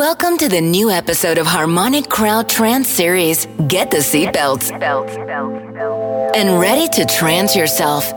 Welcome to the new episode of Harmonic Crowd Trance Series. Get the seatbelts and ready to trance yourself.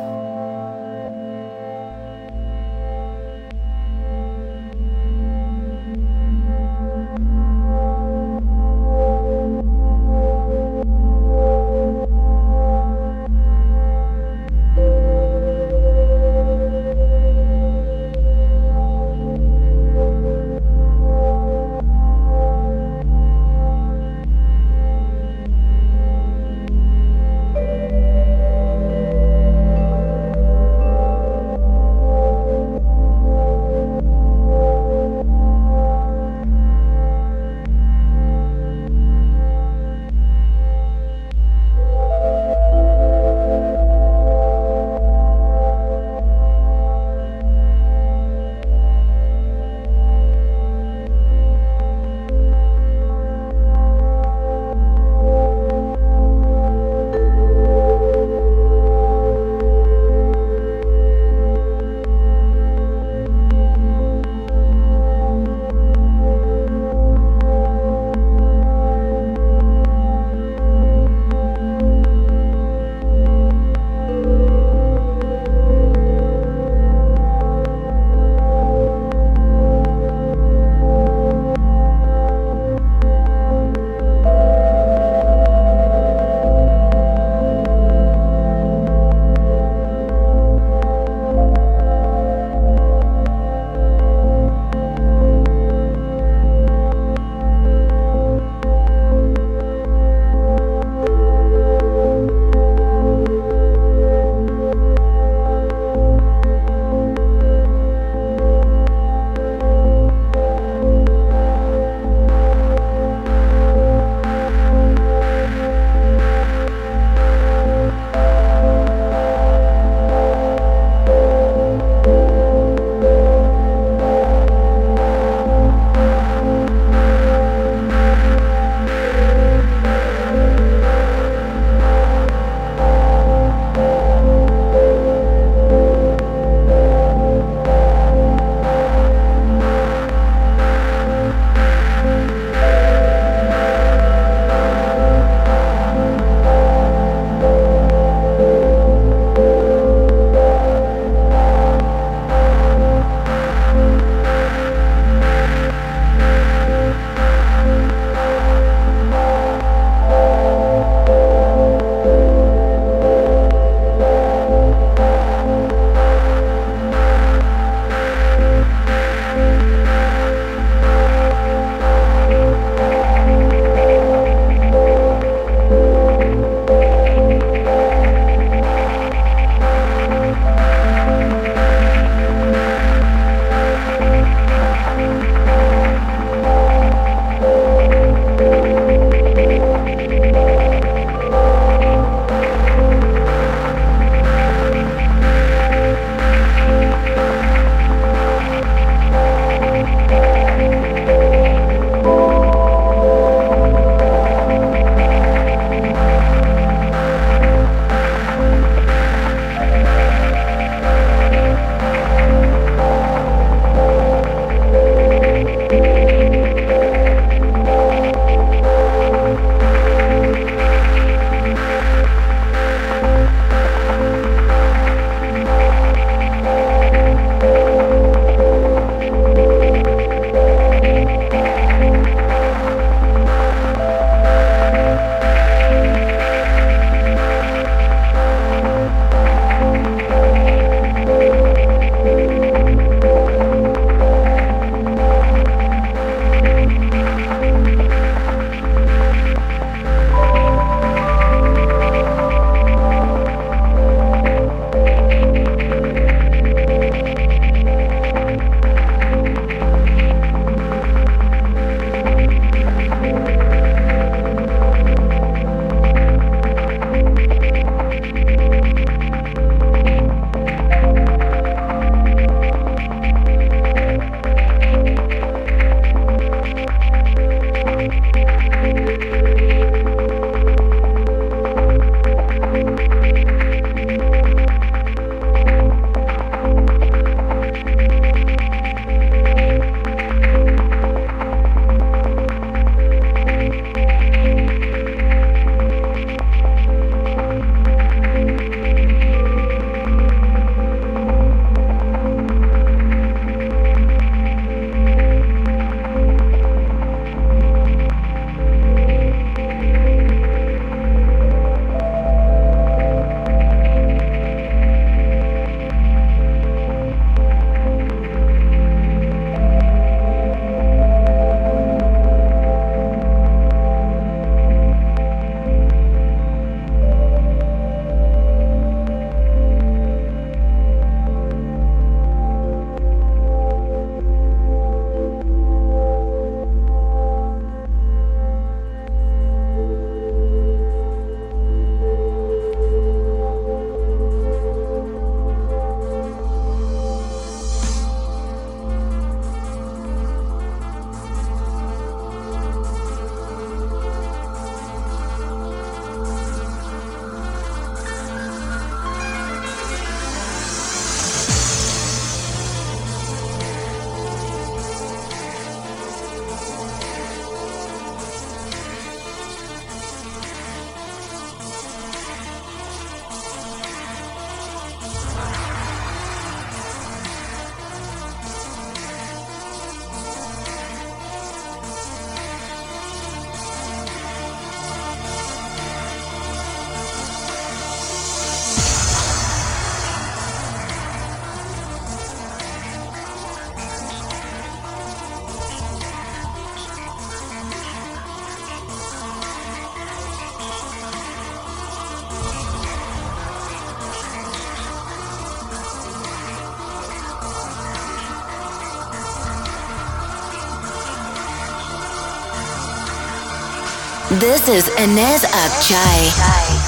This is Enes Akcay.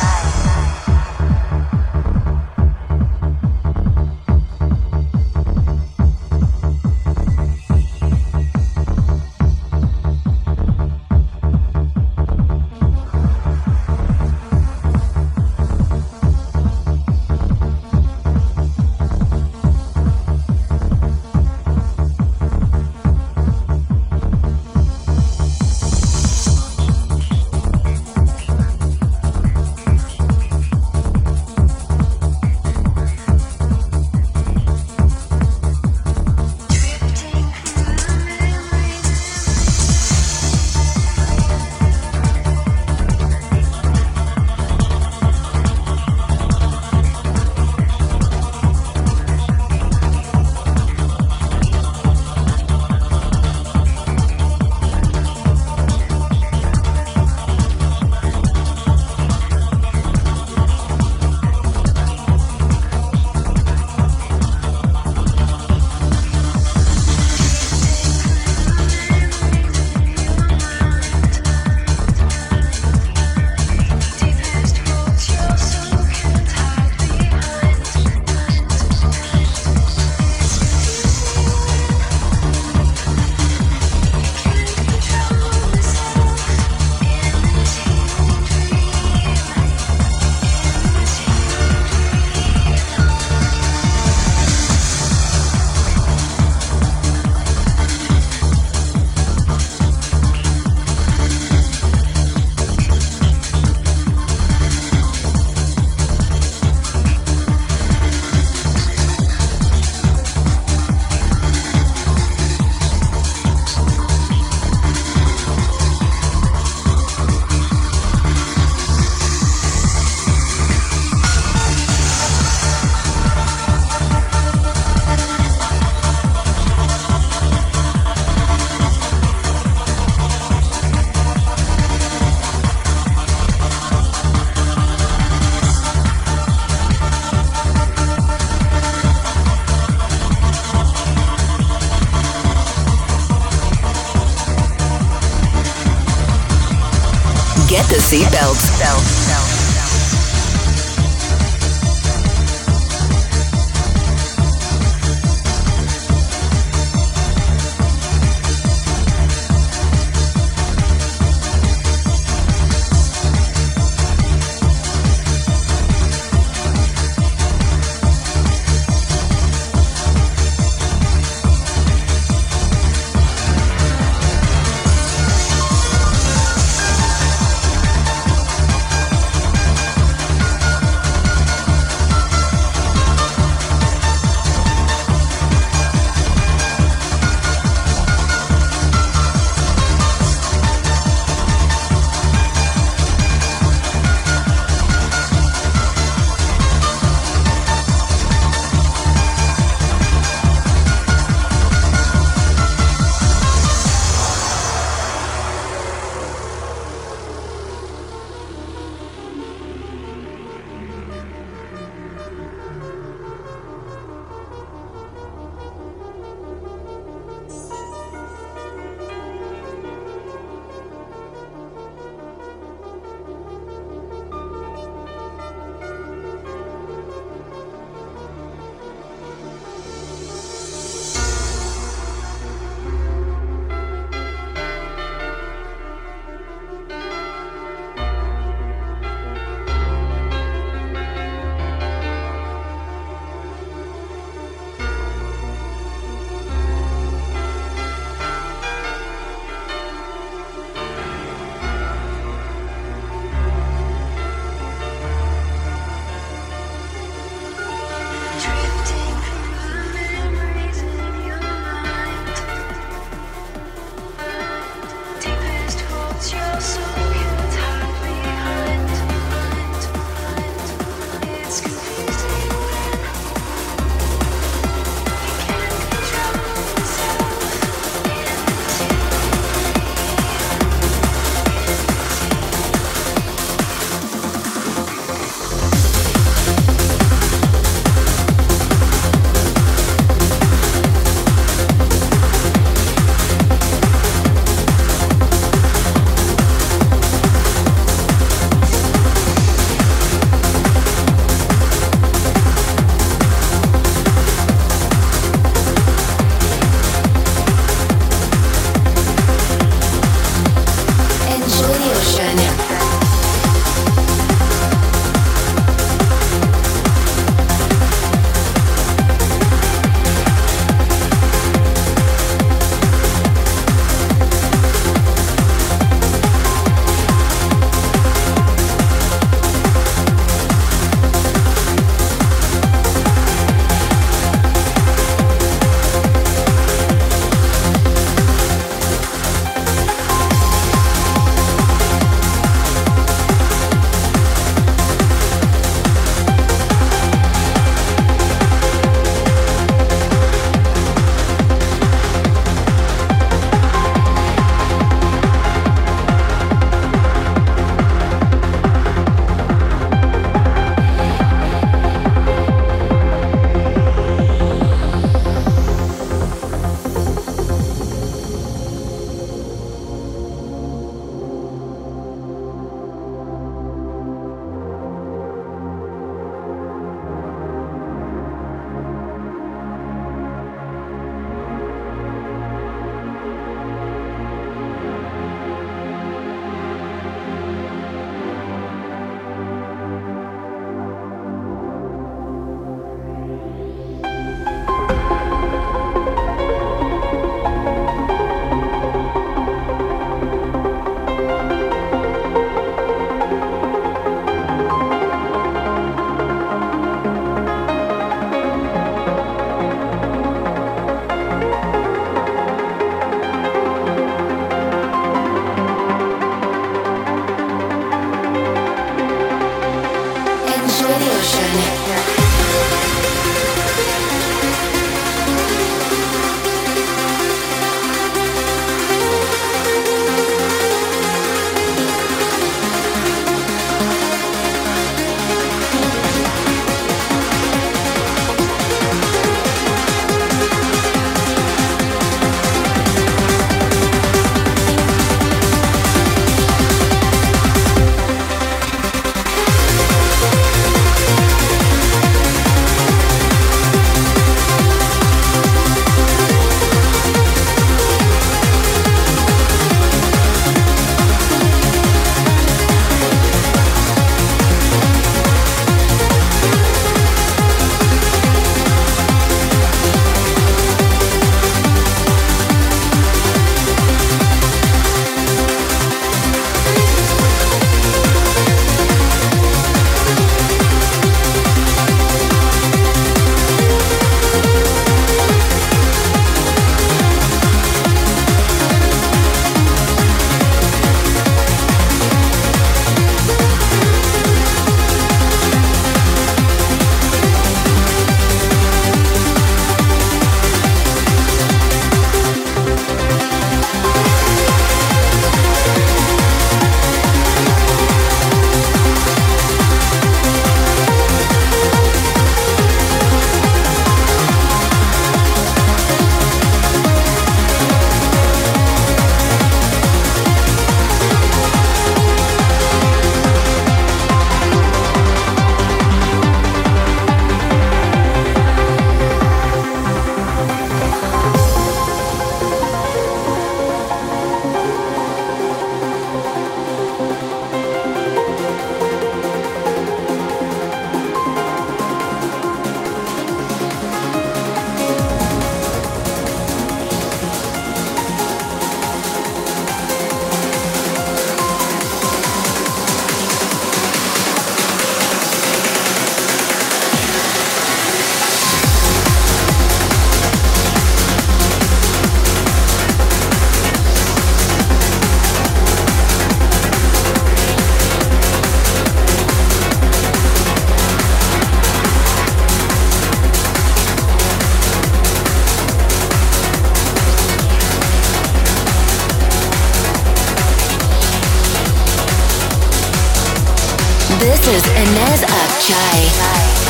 Is Enes Akcay.